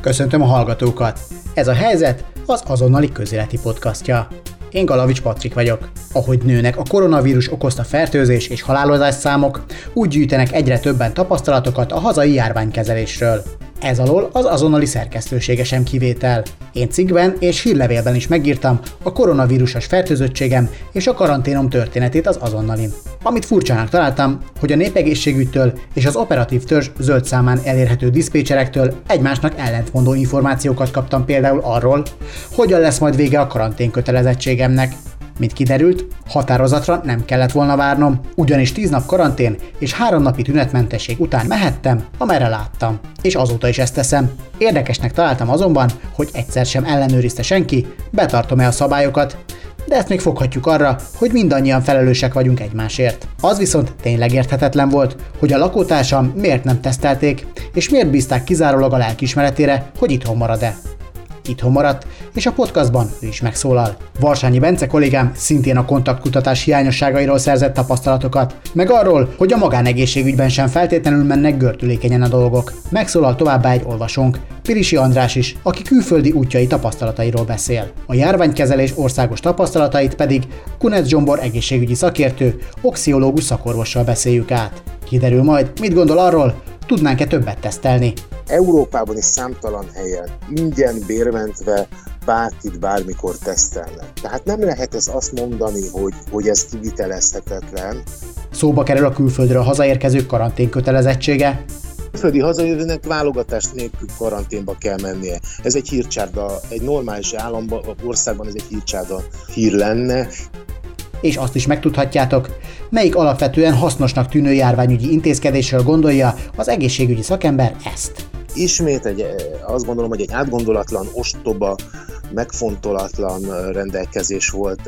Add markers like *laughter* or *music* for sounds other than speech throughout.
Köszöntöm a hallgatókat! Ez a helyzet az azonnali közéleti podcastja. Én Galavics Patrik vagyok. Ahogy nőnek a koronavírus okozta fertőzés és halálozás számok, úgy gyűjtenek egyre többen tapasztalatokat a hazai járványkezelésről. Ez alól az azonnali szerkesztősége sem kivétel. Én cikkben és hírlevélben is megírtam a koronavírusos fertőzöttségem és a karanténom történetét az azonnalin. Amit furcsának találtam, hogy a népegészségügytől és az operatív törzs zöld számán elérhető diszpécserektől egymásnak ellentmondó információkat kaptam például arról, hogyan lesz majd vége a karantén kötelezettségemnek, mint kiderült, határozatra nem kellett volna várnom, ugyanis 10 nap karantén és 3 napi tünetmentesség után mehettem, amerre láttam. És azóta is ezt teszem. Érdekesnek találtam azonban, hogy egyszer sem ellenőrizte senki, betartom-e a szabályokat, de ezt még foghatjuk arra, hogy mindannyian felelősek vagyunk egymásért. Az viszont tényleg érthetetlen volt, hogy a lakótársam miért nem tesztelték, és miért bízták kizárólag a lelkismeretére, hogy itthon marad-e itthon maradt, és a podcastban ő is megszólal. Varsányi Bence kollégám szintén a kontaktkutatás hiányosságairól szerzett tapasztalatokat, meg arról, hogy a magánegészségügyben sem feltétlenül mennek görtülékenyen a dolgok. Megszólal továbbá egy olvasónk, Pirisi András is, aki külföldi útjai tapasztalatairól beszél. A járványkezelés országos tapasztalatait pedig Kunec Zsombor egészségügyi szakértő, oxiológus szakorvossal beszéljük át. Kiderül majd, mit gondol arról, tudnánk-e többet tesztelni. Európában is számtalan helyen ingyen bérmentve bárkit bármikor tesztelnek. Tehát nem lehet ezt azt mondani, hogy, hogy ez kivitelezhetetlen. Szóba kerül a külföldről hazaérkezők karantén kötelezettsége, külföldi hazajövőnek válogatás nélkül karanténba kell mennie. Ez egy hírcsárda, egy normális államban, országban ez egy hírcsárda hír lenne. És azt is megtudhatjátok, melyik alapvetően hasznosnak tűnő járványügyi intézkedésről gondolja az egészségügyi szakember ezt ismét egy, azt gondolom, hogy egy átgondolatlan, ostoba, megfontolatlan rendelkezés volt.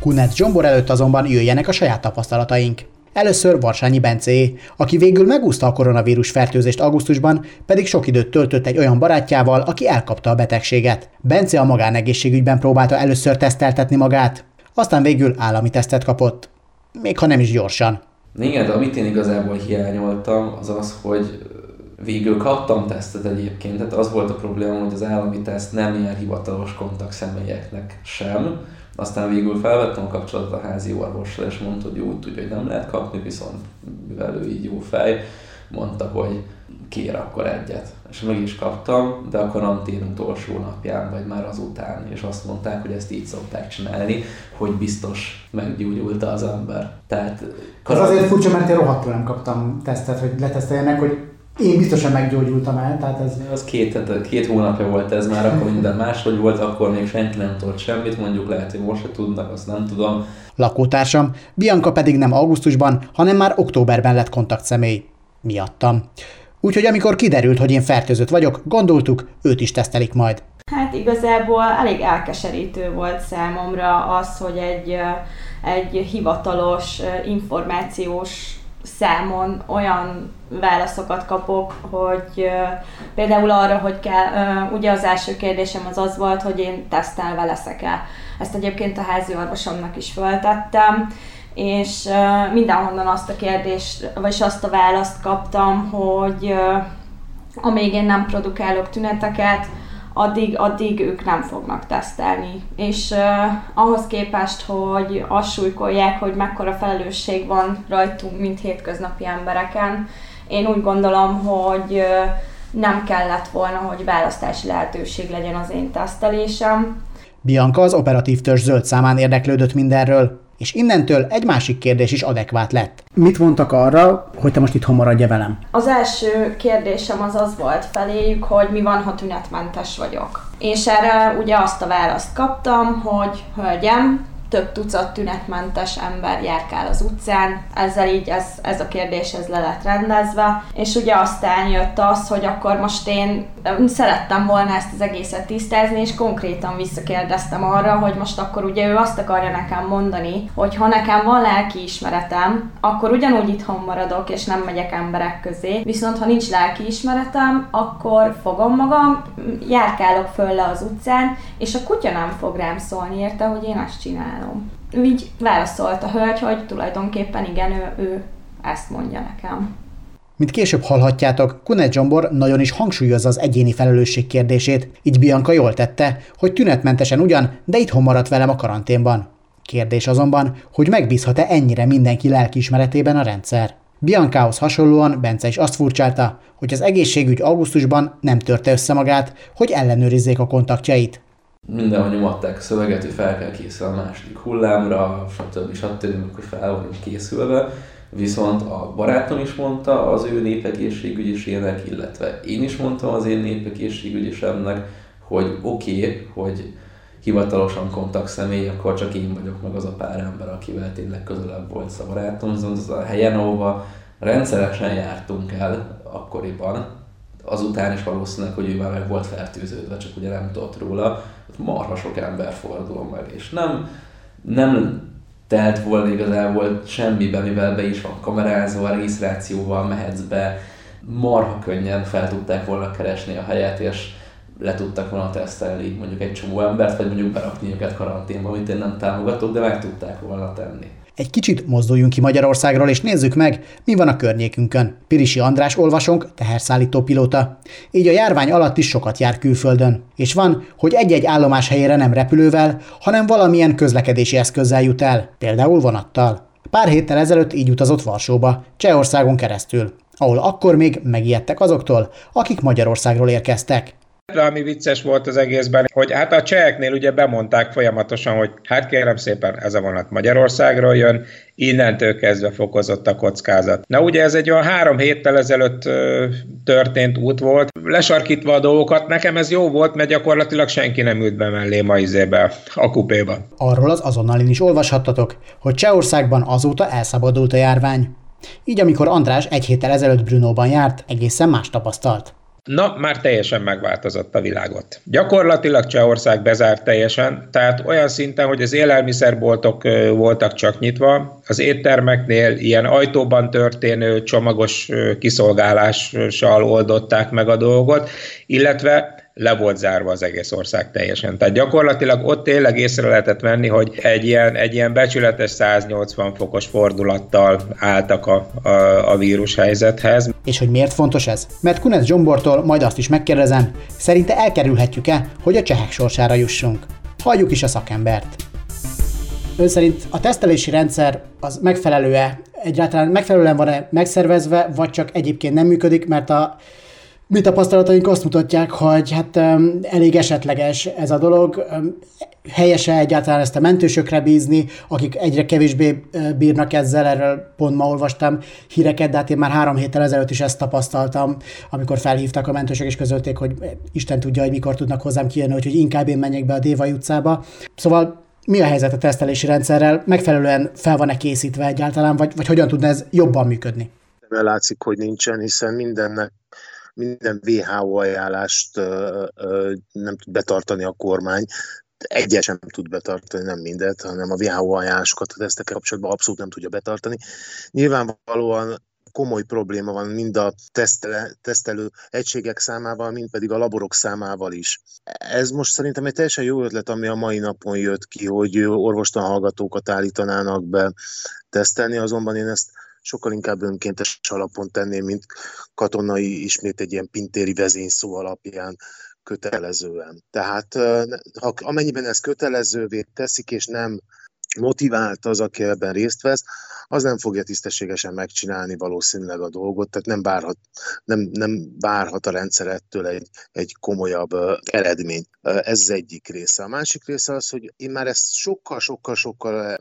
Kunec Zsombor előtt azonban jöjjenek a saját tapasztalataink. Először Varsányi Bencé, aki végül megúszta a koronavírus fertőzést augusztusban, pedig sok időt töltött egy olyan barátjával, aki elkapta a betegséget. Bence a magánegészségügyben próbálta először teszteltetni magát, aztán végül állami tesztet kapott. Még ha nem is gyorsan. Igen, de amit én igazából hiányoltam, az az, hogy Végül kaptam tesztet egyébként, tehát az volt a probléma, hogy az állami teszt nem ilyen hivatalos kontakt személyeknek sem. Aztán végül felvettem a kapcsolatot a házi orvossal, és mondta, hogy úgy tudja, hogy nem lehet kapni, viszont mivel ő így jó fej, mondta, hogy kér akkor egyet. És meg is kaptam, de a karantén utolsó napján, vagy már azután, és azt mondták, hogy ezt így szokták csinálni, hogy biztos meggyógyult az ember. Tehát karantén... Ez azért furcsa, mert én rohadtul nem kaptam tesztet, hogy leteszteljenek, hogy én biztosan meggyógyultam el, tehát ez... Az két, két hónapja volt ez már, akkor minden *laughs* máshogy volt, akkor még senki nem tudott semmit, mondjuk lehet, hogy most se tudnak, azt nem tudom. Lakótársam, Bianca pedig nem augusztusban, hanem már októberben lett kontaktszemély. Miattam. Úgyhogy amikor kiderült, hogy én fertőzött vagyok, gondoltuk, őt is tesztelik majd. Hát igazából elég elkeserítő volt számomra az, hogy egy, egy hivatalos információs számon olyan válaszokat kapok, hogy például arra, hogy kell, ugye az első kérdésem az az volt, hogy én tesztelve leszek-e. Ezt egyébként a házi orvosomnak is föltettem, és mindenhonnan azt a kérdést, vagy azt a választ kaptam, hogy amíg én nem produkálok tüneteket, addig, addig ők nem fognak tesztelni. És uh, ahhoz képest, hogy azt súlykolják, hogy mekkora felelősség van rajtunk, mint hétköznapi embereken, én úgy gondolom, hogy uh, nem kellett volna, hogy választási lehetőség legyen az én tesztelésem. Bianca az operatív törzs zöld számán érdeklődött mindenről. És innentől egy másik kérdés is adekvát lett. Mit mondtak arra, hogy te most itt maradja velem? Az első kérdésem az az volt feléjük, hogy mi van, ha tünetmentes vagyok. És erre ugye azt a választ kaptam, hogy hölgyem, több tucat tünetmentes ember járkál az utcán, ezzel így ez, ez a kérdés ez le lett rendezve, és ugye aztán jött az, hogy akkor most én szerettem volna ezt az egészet tisztázni, és konkrétan visszakérdeztem arra, hogy most akkor ugye ő azt akarja nekem mondani, hogy ha nekem van lelki ismeretem, akkor ugyanúgy itthon maradok, és nem megyek emberek közé, viszont ha nincs lelki ismeretem, akkor fogom magam, járkálok föl le az utcán, és a kutya nem fog rám szólni érte, hogy én azt csinálom. Így válaszolt a hölgy, hogy tulajdonképpen igen, ő, ő ezt mondja nekem. Mint később hallhatjátok, Kunet Zsombor nagyon is hangsúlyozza az egyéni felelősség kérdését, így Bianca jól tette, hogy tünetmentesen ugyan, de itthon maradt velem a karanténban. Kérdés azonban, hogy megbízhat-e ennyire mindenki lelkiismeretében a rendszer. Biancához hasonlóan Bence is azt furcsálta, hogy az egészségügy augusztusban nem törte össze magát, hogy ellenőrizzék a kontaktjait. Mindenhol nyomatták szöveget, hogy fel kell készülni a második hullámra, stb. stb. hogy fel vagyunk készülve. Viszont a barátom is mondta az ő népegészségügyisének, illetve én is mondtam az én népegészségügyisemnek, hogy oké, okay, hogy hivatalosan kontakt személy, akkor csak én vagyok meg az a pár ember, akivel tényleg közelebb volt a barátom, viszont az a helyen, ahova rendszeresen jártunk el akkoriban, azután is valószínűleg, hogy ő már meg volt fertőződve, csak ugye nem tudott róla, marha sok ember fordul meg, és nem, nem telt volna igazából semmibe, mivel be is van kamerázva, a regisztrációval mehetsz be, marha könnyen fel tudták volna keresni a helyet, és le tudtak volna tesztelni mondjuk egy csomó embert, vagy mondjuk berakni őket karanténba, amit én nem támogatok, de meg tudták volna tenni. Egy kicsit mozduljunk ki Magyarországról, és nézzük meg, mi van a környékünkön. Pirisi András olvasónk, teherszállító pilóta. Így a járvány alatt is sokat jár külföldön. És van, hogy egy-egy állomás helyére nem repülővel, hanem valamilyen közlekedési eszközzel jut el, például vonattal. Pár héttel ezelőtt így utazott Varsóba, Csehországon keresztül, ahol akkor még megijedtek azoktól, akik Magyarországról érkeztek. Ami vicces volt az egészben, hogy hát a cseheknél ugye bemondták folyamatosan, hogy hát kérem szépen, ez a vonat Magyarországról jön, innentől kezdve fokozott a kockázat. Na ugye ez egy olyan három héttel ezelőtt ö, történt út volt, lesarkítva a dolgokat, nekem ez jó volt, mert gyakorlatilag senki nem ült be mellé ma izébe, a kupéba. Arról az azonnalin is olvashattatok, hogy Csehországban azóta elszabadult a járvány. Így amikor András egy héttel ezelőtt Brunóban járt, egészen más tapasztalt. Na, már teljesen megváltozott a világot. Gyakorlatilag Csehország bezárt teljesen, tehát olyan szinten, hogy az élelmiszerboltok voltak csak nyitva, az éttermeknél ilyen ajtóban történő csomagos kiszolgálással oldották meg a dolgot, illetve le volt zárva az egész ország teljesen. Tehát gyakorlatilag ott tényleg észre lehetett venni, hogy egy ilyen, egy ilyen becsületes 180 fokos fordulattal álltak a, a, a vírus helyzethez. És hogy miért fontos ez? Mert Kunec Zsombortól majd azt is megkérdezem, szerinte elkerülhetjük-e, hogy a csehek sorsára jussunk? Halljuk is a szakembert. Ön szerint a tesztelési rendszer az megfelelő-e? Egyáltalán megfelelően van-e megszervezve, vagy csak egyébként nem működik, mert a mi tapasztalataink azt mutatják, hogy hát elég esetleges ez a dolog. Helyese egyáltalán ezt a mentősökre bízni, akik egyre kevésbé bírnak ezzel, erről pont ma olvastam híreket, de hát én már három héttel ezelőtt is ezt tapasztaltam, amikor felhívtak a mentősök és közölték, hogy Isten tudja, hogy mikor tudnak hozzám kijönni, hogy inkább én menjek be a Dévai utcába. Szóval mi a helyzet a tesztelési rendszerrel? Megfelelően fel van-e készítve egyáltalán, vagy, vagy hogyan tudna ez jobban működni? Látszik, hogy nincsen, hiszen mindennek minden WHO ajánlást nem tud betartani a kormány, egyet sem tud betartani, nem mindet, hanem a WHO ajánlásokat a tesztekkel kapcsolatban abszolút nem tudja betartani. Nyilvánvalóan komoly probléma van mind a tesztele, tesztelő egységek számával, mind pedig a laborok számával is. Ez most szerintem egy teljesen jó ötlet, ami a mai napon jött ki, hogy orvostan hallgatókat állítanának be tesztelni, azonban én ezt sokkal inkább önkéntes alapon tenném, mint katonai, ismét egy ilyen pintéri vezényszó alapján kötelezően. Tehát ha, amennyiben ez kötelezővé teszik, és nem motivált az, aki ebben részt vesz, az nem fogja tisztességesen megcsinálni valószínűleg a dolgot, tehát nem várhat, nem, nem várhat a rendszer ettől egy, egy komolyabb eredmény. Ez egyik része. A másik része az, hogy én már ezt sokkal-sokkal-sokkal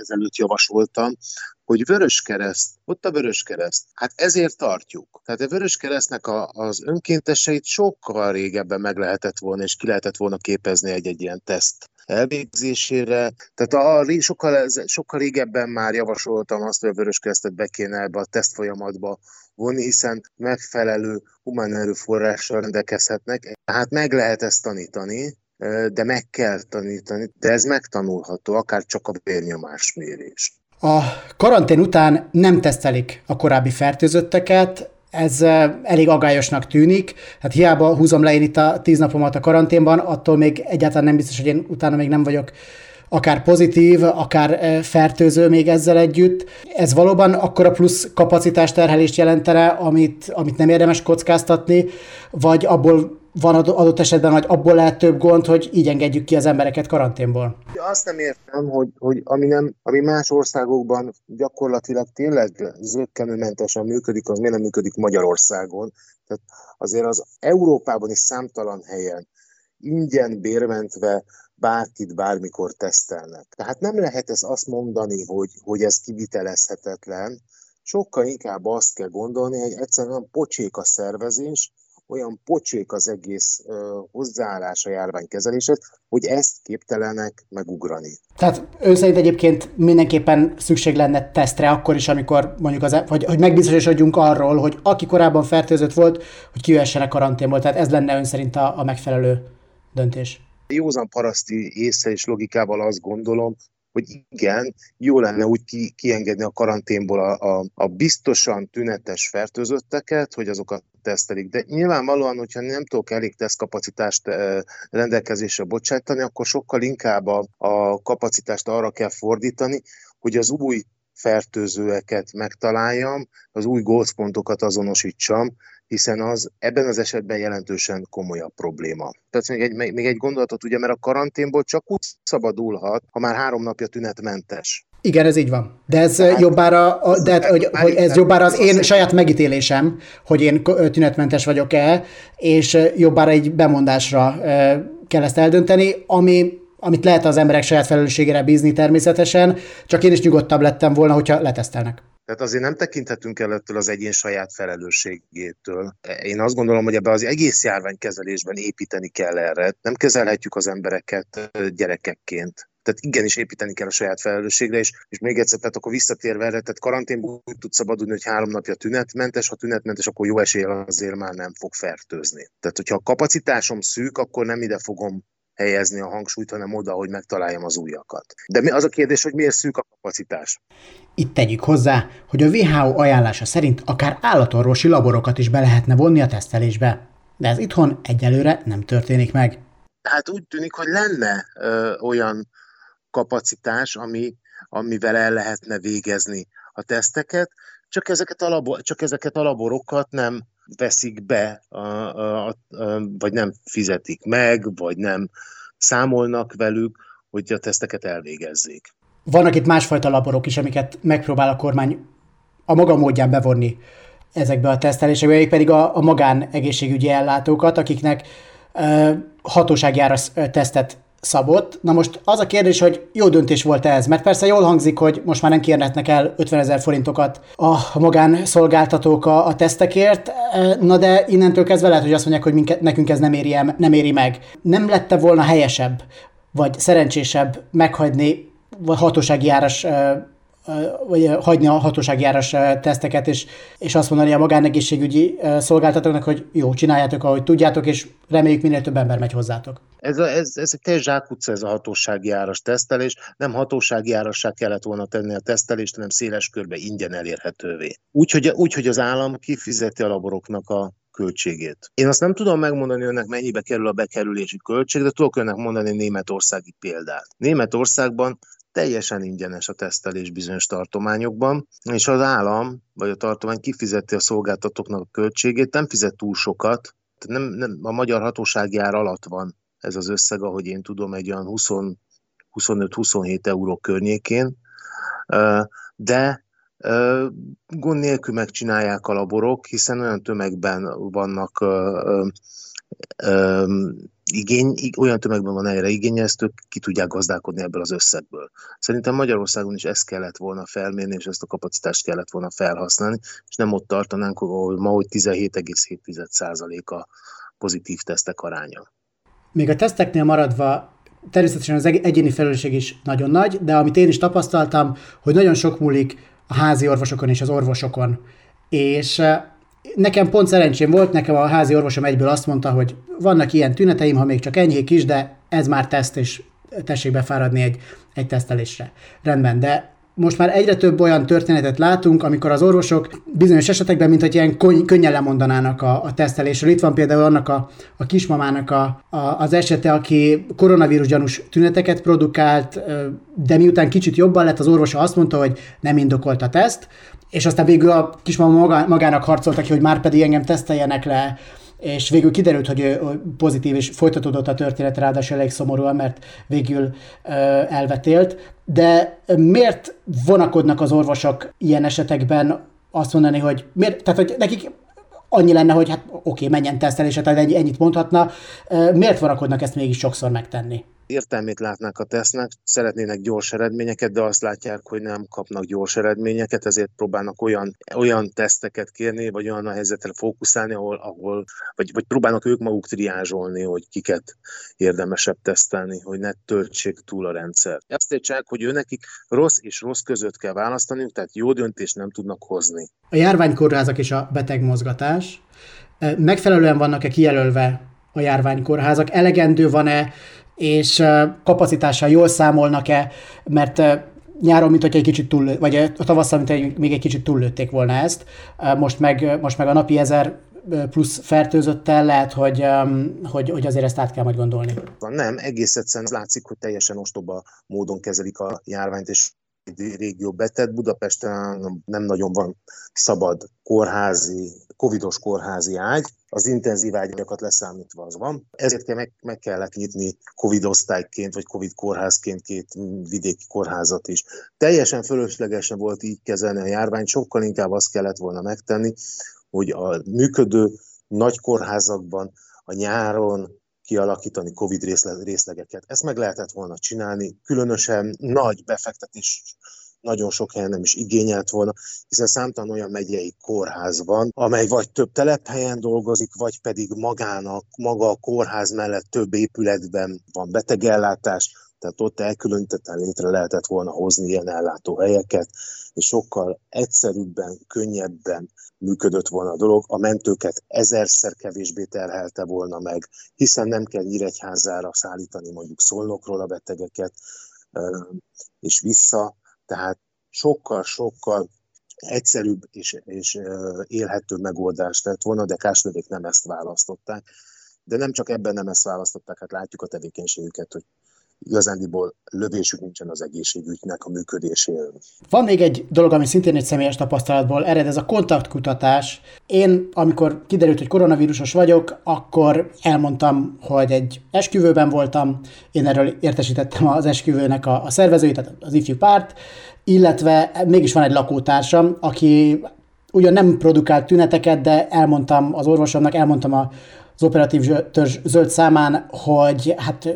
ezelőtt javasoltam, hogy Vörös Kereszt, ott a Vörös Kereszt, hát ezért tartjuk. Tehát a Vörös Keresztnek a, az önkénteseit sokkal régebben meg lehetett volna, és ki lehetett volna képezni egy-egy ilyen teszt elvégzésére. Tehát a, sokkal, sokkal régebben már javasoltam azt, hogy a Vöröskeresztet be kéne ebbe a teszt folyamatba vonni, hiszen megfelelő humán erőforrással rendelkezhetnek. Tehát meg lehet ezt tanítani, de meg kell tanítani, de ez megtanulható, akár csak a bérnyomásmérés. A karantén után nem tesztelik a korábbi fertőzötteket, ez elég agályosnak tűnik. Hát hiába húzom le én itt a tíz napomat a karanténban, attól még egyáltalán nem biztos, hogy én utána még nem vagyok akár pozitív, akár fertőző még ezzel együtt. Ez valóban akkora plusz kapacitás terhelést jelentene, amit, amit nem érdemes kockáztatni, vagy abból van adott esetben, hogy abból lehet több gond, hogy így engedjük ki az embereket karanténból? Azt nem értem, hogy, hogy ami, nem, ami más országokban gyakorlatilag tényleg zöggenőmentesen működik, az miért nem működik Magyarországon. Tehát azért az Európában is számtalan helyen ingyen bérmentve bárkit bármikor tesztelnek. Tehát nem lehet ez azt mondani, hogy, hogy ez kivitelezhetetlen, sokkal inkább azt kell gondolni, hogy egyszerűen pocsék a szervezés, olyan pocsék az egész uh, hozzáállás a járványkezeléshez, hogy ezt képtelenek megugrani. Tehát ő szerint egyébként mindenképpen szükség lenne tesztre akkor is, amikor mondjuk az, vagy hogy megbizonyosodjunk arról, hogy aki korábban fertőzött volt, hogy kijöhessenek karanténból. Tehát ez lenne ön szerint a, a megfelelő döntés. Józan paraszti észre és logikával azt gondolom, hogy igen, jó lenne úgy ki, kiengedni a karanténból a, a, a biztosan tünetes fertőzötteket, hogy azokat tesztelik. De nyilvánvalóan, hogyha nem tudok elég tesztkapacitást rendelkezésre bocsátani, akkor sokkal inkább a, a kapacitást arra kell fordítani, hogy az új fertőzőeket megtaláljam, az új gócpontokat azonosítsam, hiszen az ebben az esetben jelentősen komolyabb probléma. Tehát még egy, még egy gondolatot, ugye, mert a karanténból csak úgy szabadulhat, ha már három napja tünetmentes. Igen, ez így van. De ez hát, jobbára, a, de, hogy, hogy ez jobbára az én saját megítélésem, hogy én tünetmentes vagyok-e, és jobbára egy bemondásra kell ezt eldönteni, ami amit lehet az emberek saját felelősségére bízni természetesen, csak én is nyugodtabb lettem volna, hogyha letesztelnek. Tehát azért nem tekinthetünk el ettől az egyén saját felelősségétől. Én azt gondolom, hogy ebbe az egész járványkezelésben építeni kell erre. Nem kezelhetjük az embereket gyerekekként. Tehát igenis építeni kell a saját felelősségre, és, és még egyszer, tehát akkor visszatérve erre, tehát karanténból úgy tud szabadulni, hogy három napja tünetmentes, ha tünetmentes, akkor jó eséllyel azért már nem fog fertőzni. Tehát, hogyha a kapacitásom szűk, akkor nem ide fogom helyezni a hangsúlyt, hanem oda, hogy megtaláljam az újakat. De mi az a kérdés, hogy miért szűk a kapacitás? Itt tegyük hozzá, hogy a WHO ajánlása szerint akár állatorvosi laborokat is be lehetne vonni a tesztelésbe. De ez itthon egyelőre nem történik meg. Hát úgy tűnik, hogy lenne ö, olyan kapacitás, ami, amivel el lehetne végezni a teszteket, csak ezeket a, labor, csak ezeket a laborokat nem veszik be, a, a, a, vagy nem fizetik meg, vagy nem számolnak velük, hogy a teszteket elvégezzék. Vannak itt másfajta laborok is, amiket megpróbál a kormány a maga módján bevonni ezekbe a tesztelésekbe, pedig a, a magán egészségügyi ellátókat, akiknek hatósági áras tesztet szabott. Na most az a kérdés, hogy jó döntés volt ez, mert persze jól hangzik, hogy most már nem kérhetnek el 50 ezer forintokat a magánszolgáltatók a, a tesztekért, na de innentől kezdve lehet, hogy azt mondják, hogy minket, nekünk ez nem éri, nem éri meg. Nem lette volna helyesebb, vagy szerencsésebb meghagyni hatósági áras vagy hagyni a hatósági áras teszteket, és, és azt mondani a magánegészségügyi szolgáltatóknak, hogy jó, csináljátok, ahogy tudjátok, és reméljük minél több ember megy hozzátok. Ez, a, ez, ez egy teljes zsákutca ez a hatósági áras tesztelés. Nem hatósági árassá kellett volna tenni a tesztelést, hanem széles körbe ingyen elérhetővé. Úgyhogy úgy, hogy az állam kifizeti a laboroknak a költségét. Én azt nem tudom megmondani önnek, mennyibe kerül a bekerülési költség, de tudok önnek mondani németországi példát. Németországban teljesen ingyenes a tesztelés bizonyos tartományokban, és az állam vagy a tartomány kifizeti a szolgáltatóknak a költségét, nem fizet túl sokat, nem, nem, a magyar hatósági ár alatt van ez az összeg, ahogy én tudom, egy olyan 25-27 euró környékén, de gond nélkül megcsinálják a laborok, hiszen olyan tömegben vannak igény, olyan tömegben van erre igény, ezt ők ki tudják gazdálkodni ebből az összegből. Szerintem Magyarországon is ezt kellett volna felmérni, és ezt a kapacitást kellett volna felhasználni, és nem ott tartanánk, hogy ma, hogy 17,7% a pozitív tesztek aránya. Még a teszteknél maradva természetesen az egyéni felelősség is nagyon nagy, de amit én is tapasztaltam, hogy nagyon sok múlik a házi orvosokon és az orvosokon. És Nekem pont szerencsém volt, nekem a házi orvosom egyből azt mondta, hogy vannak ilyen tüneteim, ha még csak enyhék is, de ez már teszt, és tessék befáradni egy, egy tesztelésre. Rendben, de most már egyre több olyan történetet látunk, amikor az orvosok bizonyos esetekben, mint hogy ilyen könnyen lemondanának a, a tesztelésről. Itt van például annak a, a kismamának a, a, az esete, aki koronavírus gyanús tüneteket produkált, de miután kicsit jobban lett, az orvosa azt mondta, hogy nem indokolt a teszt, és aztán végül a kismama magának harcoltak ki, hogy már pedig engem teszteljenek le, és végül kiderült, hogy pozitív, és folytatódott a történet, ráadásul elég szomorúan, mert végül elvetélt. De miért vonakodnak az orvosok ilyen esetekben azt mondani, hogy miért, tehát hogy nekik annyi lenne, hogy hát oké, menjen tesztelésre, tehát ennyit mondhatna. Miért vonakodnak ezt mégis sokszor megtenni? Értelmét látnák a tesznek, szeretnének gyors eredményeket, de azt látják, hogy nem kapnak gyors eredményeket, ezért próbálnak olyan, olyan teszteket kérni, vagy olyan a helyzetre fókuszálni, ahol, ahol vagy, vagy próbálnak ők maguk triázsolni, hogy kiket érdemesebb tesztelni, hogy ne töltsék túl a rendszer. Ezt értsák, hogy ő nekik rossz és rossz között kell választani, tehát jó döntést nem tudnak hozni. A járványkórházak és a betegmozgatás megfelelően vannak-e kijelölve a járványkórházak? Elegendő van-e és kapacitással jól számolnak-e, mert nyáron, mint hogy egy kicsit túl, vagy a tavasszal, mint hogy még egy kicsit túllőtték volna ezt. Most meg, most meg a napi ezer plusz fertőzöttel lehet, hogy, hogy, hogy azért ezt át kell majd gondolni. Nem, egész egyszerűen látszik, hogy teljesen ostoba módon kezelik a járványt, és régió betett. Budapesten nem nagyon van szabad kórházi, covidos kórházi ágy, az intenzív ágyakat leszámítva az van. Ezért kell meg, meg kellett nyitni Covid osztályként, vagy Covid kórházként két vidéki kórházat is. Teljesen fölöslegesen volt így kezelni a járványt, sokkal inkább azt kellett volna megtenni, hogy a működő nagy kórházakban a nyáron kialakítani COVID részlegeket. Ezt meg lehetett volna csinálni, különösen nagy befektetés nagyon sok helyen nem is igényelt volna, hiszen számtalan olyan megyei kórház van, amely vagy több telephelyen dolgozik, vagy pedig magának, maga a kórház mellett több épületben van betegellátás, tehát ott elkülönítetten létre lehetett volna hozni ilyen ellátóhelyeket, és sokkal egyszerűbben, könnyebben működött volna a dolog, a mentőket ezerszer kevésbé terhelte volna meg, hiszen nem kell Nyíregyházára szállítani mondjuk Szolnokról a betegeket, és vissza, tehát sokkal-sokkal egyszerűbb és, és élhető megoldást lett volna, de Kásnövék nem ezt választották. De nem csak ebben nem ezt választották, hát látjuk a tevékenységüket, hogy igazándiból lövésük nincsen az egészségügynek a működéséről. Van még egy dolog, ami szintén egy személyes tapasztalatból ered, ez a kontaktkutatás. Én, amikor kiderült, hogy koronavírusos vagyok, akkor elmondtam, hogy egy esküvőben voltam, én erről értesítettem az esküvőnek a, a szervezőit, tehát az ifjú párt, illetve mégis van egy lakótársam, aki ugyan nem produkált tüneteket, de elmondtam az orvosomnak, elmondtam a, az operatív törzs zöld számán, hogy hát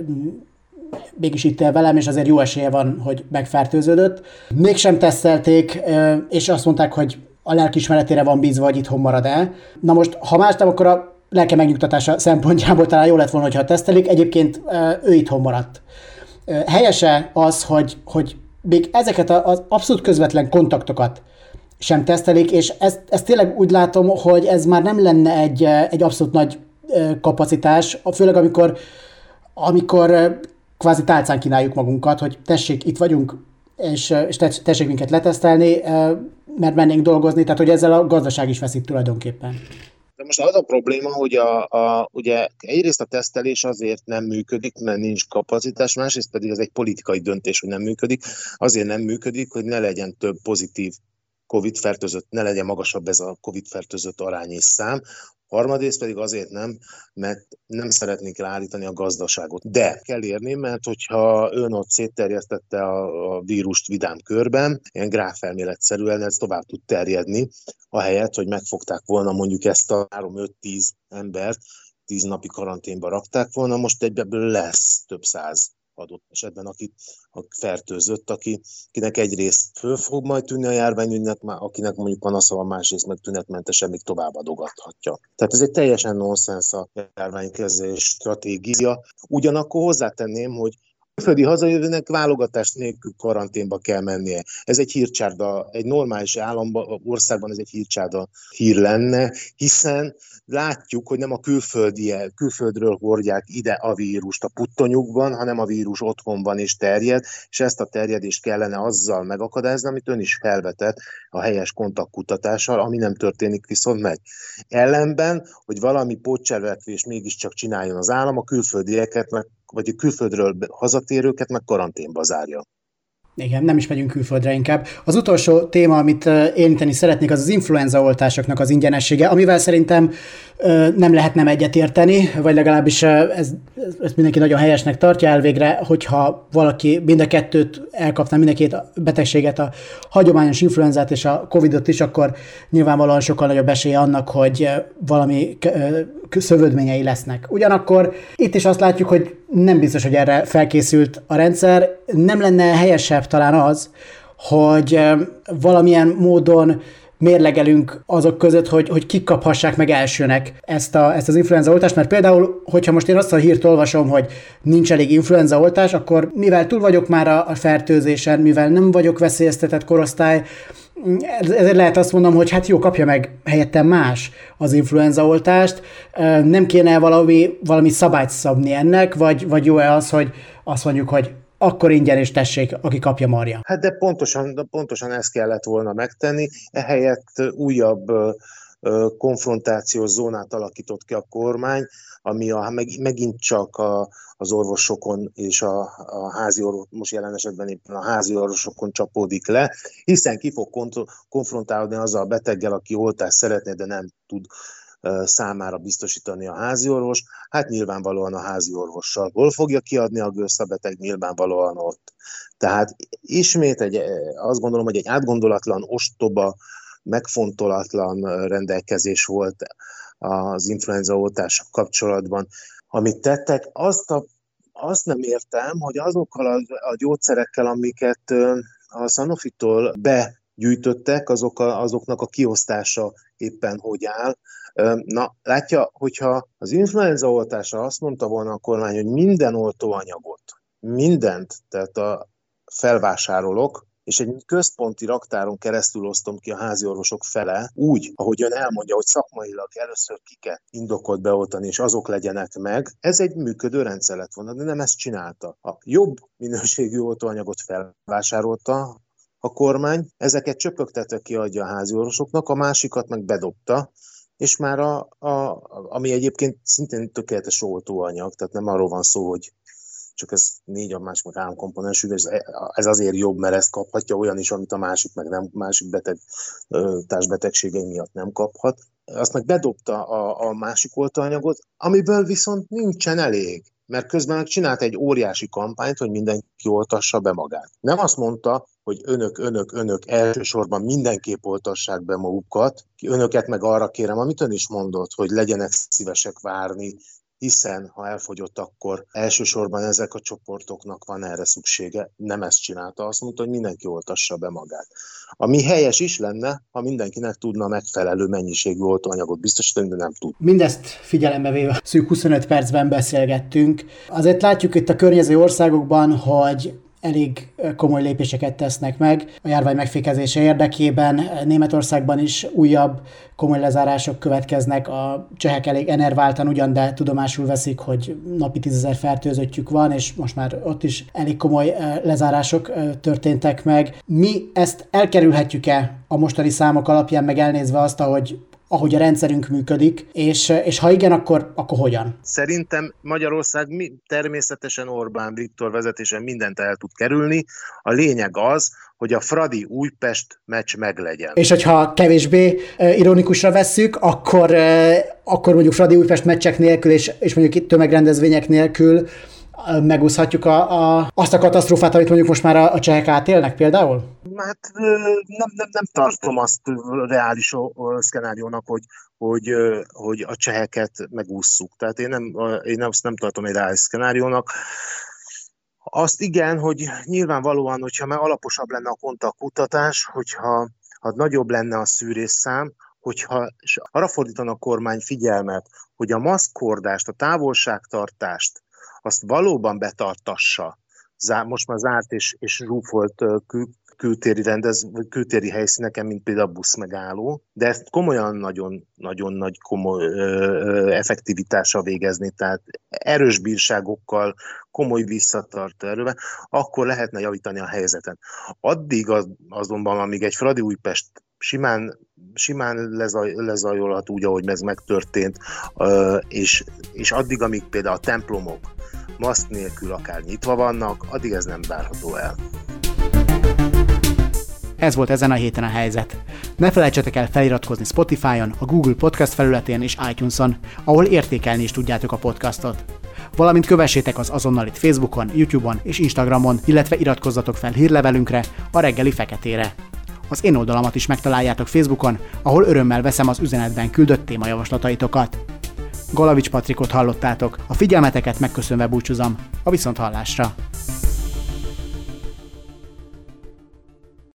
mégis itt él velem, és azért jó esélye van, hogy megfertőződött. Mégsem tesztelték, és azt mondták, hogy a lelkismeretére van bízva, hogy itthon marad el. Na most, ha más nem, akkor a lelke megnyugtatása szempontjából talán jó lett volna, hogyha tesztelik. Egyébként ő itthon maradt. Helyese az, hogy, hogy még ezeket az abszolút közvetlen kontaktokat sem tesztelik, és ezt, ezt tényleg úgy látom, hogy ez már nem lenne egy, egy abszolút nagy kapacitás, főleg amikor, amikor kvázi tálcán kínáljuk magunkat, hogy tessék, itt vagyunk, és, és tessék minket letesztelni, mert mennénk dolgozni, tehát hogy ezzel a gazdaság is veszít tulajdonképpen. De most az a probléma, hogy a, a, ugye egyrészt a tesztelés azért nem működik, mert nincs kapacitás, másrészt pedig ez egy politikai döntés, hogy nem működik. Azért nem működik, hogy ne legyen több pozitív COVID fertőzött, ne legyen magasabb ez a COVID fertőzött arány és szám, Harmadrészt pedig azért nem, mert nem szeretnék ráállítani a gazdaságot. De kell érni, mert hogyha ön ott szétterjesztette a, a vírust vidám körben, ilyen gráfelméletszerűen ez tovább tud terjedni, ahelyett, hogy megfogták volna mondjuk ezt a 3-5-10 embert, 10 napi karanténba rakták volna, most egyből lesz több száz adott esetben, aki a fertőzött, aki, akinek egyrészt föl fog majd tűnni a járványügynek, akinek mondjuk panasza van, másrészt meg tünetmentesen még tovább adogathatja. Tehát ez egy teljesen nonsens a járványkezelés stratégia. Ugyanakkor hozzátenném, hogy külföldi hazajövőnek válogatás nélkül karanténba kell mennie. Ez egy hírcsárda, egy normális államban, országban ez egy hírcsárda hír lenne, hiszen látjuk, hogy nem a külföldi, külföldről hordják ide a vírust a puttonyukban, hanem a vírus otthon van és terjed, és ezt a terjedést kellene azzal megakadályozni, amit ön is felvetett a helyes kontaktkutatással, ami nem történik viszont meg. Ellenben, hogy valami pótcselekvés mégiscsak csináljon az állam, a külföldieket meg vagy a külföldről hazatérőket meg karanténba zárja. Igen, nem is megyünk külföldre inkább. Az utolsó téma, amit érinteni szeretnék, az az influenza oltásoknak az ingyenessége, amivel szerintem nem lehet nem egyetérteni, vagy legalábbis ez, ezt mindenki nagyon helyesnek tartja elvégre, hogyha valaki mind a kettőt elkapna, mind a két betegséget, a hagyományos influenzát és a Covidot is, akkor nyilvánvalóan sokkal nagyobb esélye annak, hogy valami szövődményei lesznek. Ugyanakkor itt is azt látjuk, hogy nem biztos, hogy erre felkészült a rendszer. Nem lenne helyesebb talán az, hogy valamilyen módon mérlegelünk azok között, hogy, hogy kik kaphassák meg elsőnek ezt, a, ezt az influenza oltást, mert például, hogyha most én azt a hírt olvasom, hogy nincs elég influenza oltás, akkor mivel túl vagyok már a, a fertőzésen, mivel nem vagyok veszélyeztetett korosztály, ezért lehet azt mondom, hogy hát jó, kapja meg helyette más az influenza oltást, nem kéne valami, valami szabályt szabni ennek, vagy, vagy jó-e az, hogy azt mondjuk, hogy akkor ingyen és tessék, aki kapja marja. Hát de pontosan, de pontosan ezt kellett volna megtenni, ehelyett újabb konfrontációs zónát alakított ki a kormány, ami a, meg, megint csak a, az orvosokon és a, a házi orvos, most jelen esetben éppen a házi orvosokon csapódik le, hiszen ki fog kont- konfrontálódni azzal a beteggel, aki oltást szeretne, de nem tud számára biztosítani a házi orvos, hát nyilvánvalóan a házi orvossal. Hol fogja kiadni a gőzt a beteg? Nyilvánvalóan ott. Tehát ismét egy, azt gondolom, hogy egy átgondolatlan, ostoba, megfontolatlan rendelkezés volt az influenza oltások kapcsolatban. Amit tettek, azt, a, azt nem értem, hogy azokkal a, a gyógyszerekkel, amiket a Sanofi-tól begyűjtöttek, azok a, azoknak a kiosztása éppen hogy áll. Na, látja, hogyha az influenza oltásra azt mondta volna a kormány, hogy minden oltóanyagot, mindent, tehát a felvásárolok, és egy központi raktáron keresztül osztom ki a házi orvosok fele, úgy, ahogy ön elmondja, hogy szakmailag először kiket indokolt beoltani, és azok legyenek meg, ez egy működő rendszer lett volna, de nem ezt csinálta. A jobb minőségű oltóanyagot felvásárolta, a kormány, ezeket csöpögtetve kiadja a házi orvosoknak, a másikat meg bedobta, és már a, a, ami egyébként szintén tökéletes oltóanyag, tehát nem arról van szó, hogy csak ez négy a másik meg három komponensű, ez, ez azért jobb, mert ezt kaphatja olyan is, amit a másik meg nem, másik beteg társbetegségei miatt nem kaphat. Azt meg bedobta a, a másik oltóanyagot, amiből viszont nincsen elég mert közben csinált egy óriási kampányt, hogy mindenki oltassa be magát. Nem azt mondta, hogy önök, önök, önök elsősorban mindenképp oltassák be magukat, önöket meg arra kérem, amit ön is mondott, hogy legyenek szívesek várni, hiszen ha elfogyott, akkor elsősorban ezek a csoportoknak van erre szüksége. Nem ezt csinálta, azt mondta, hogy mindenki oltassa be magát. Ami helyes is lenne, ha mindenkinek tudna megfelelő mennyiségű oltóanyagot biztosítani, de nem tud. Mindezt figyelembe véve szűk 25 percben beszélgettünk. Azért látjuk itt a környező országokban, hogy elég komoly lépéseket tesznek meg a járvány megfékezése érdekében. Németországban is újabb komoly lezárások következnek. A csehek elég enerváltan ugyan, de tudomásul veszik, hogy napi tízezer fertőzöttjük van, és most már ott is elég komoly lezárások történtek meg. Mi ezt elkerülhetjük-e a mostani számok alapján, meg elnézve azt, ahogy ahogy a rendszerünk működik, és, és ha igen, akkor, akkor hogyan? Szerintem Magyarország mi, természetesen Orbán Viktor vezetésen mindent el tud kerülni. A lényeg az, hogy a Fradi Újpest meccs meglegyen. És hogyha kevésbé uh, ironikusra vesszük, akkor, uh, akkor mondjuk Fradi Újpest meccsek nélkül, és, és mondjuk itt tömegrendezvények nélkül megúszhatjuk a, a, azt a katasztrófát, amit mondjuk most már a, a csehek átélnek például? Hát nem, nem, nem tartom azt reális szkenáriónak, hogy, hogy, hogy a cseheket megússzuk. Tehát én, nem, én azt nem tartom egy reális szkenáriónak. Azt igen, hogy nyilvánvalóan, hogyha már alaposabb lenne a kontaktkutatás, hogyha ha nagyobb lenne a szűrésszám, hogyha arra fordítanak a kormány figyelmet, hogy a maszkordást, a távolságtartást azt valóban betartassa, most már zárt és, és zsúfolt kül, kültéri rendez, kültéri helyszíneken, mint például a buszmegálló, de ezt komolyan nagyon, nagyon nagy komoly ö, effektivitással végezni, tehát erős bírságokkal, komoly visszatartó erővel, akkor lehetne javítani a helyzeten. Addig az, azonban, amíg egy Fradi Újpest simán, simán lezaj, lezajolhat úgy, ahogy ez megtörtént, és, és addig, amíg például a templomok maszk nélkül akár nyitva vannak, addig ez nem várható el. Ez volt ezen a héten a helyzet. Ne felejtsetek el feliratkozni Spotify-on, a Google Podcast felületén és iTunes-on, ahol értékelni is tudjátok a podcastot. Valamint kövessétek az azonnal itt Facebookon, YouTube-on és Instagramon, illetve iratkozzatok fel hírlevelünkre, a reggeli feketére. Az én oldalamat is megtaláljátok Facebookon, ahol örömmel veszem az üzenetben küldött témajavaslataitokat. Galavics Patrikot hallottátok, a figyelmeteket megköszönve búcsúzom, a viszont hallásra.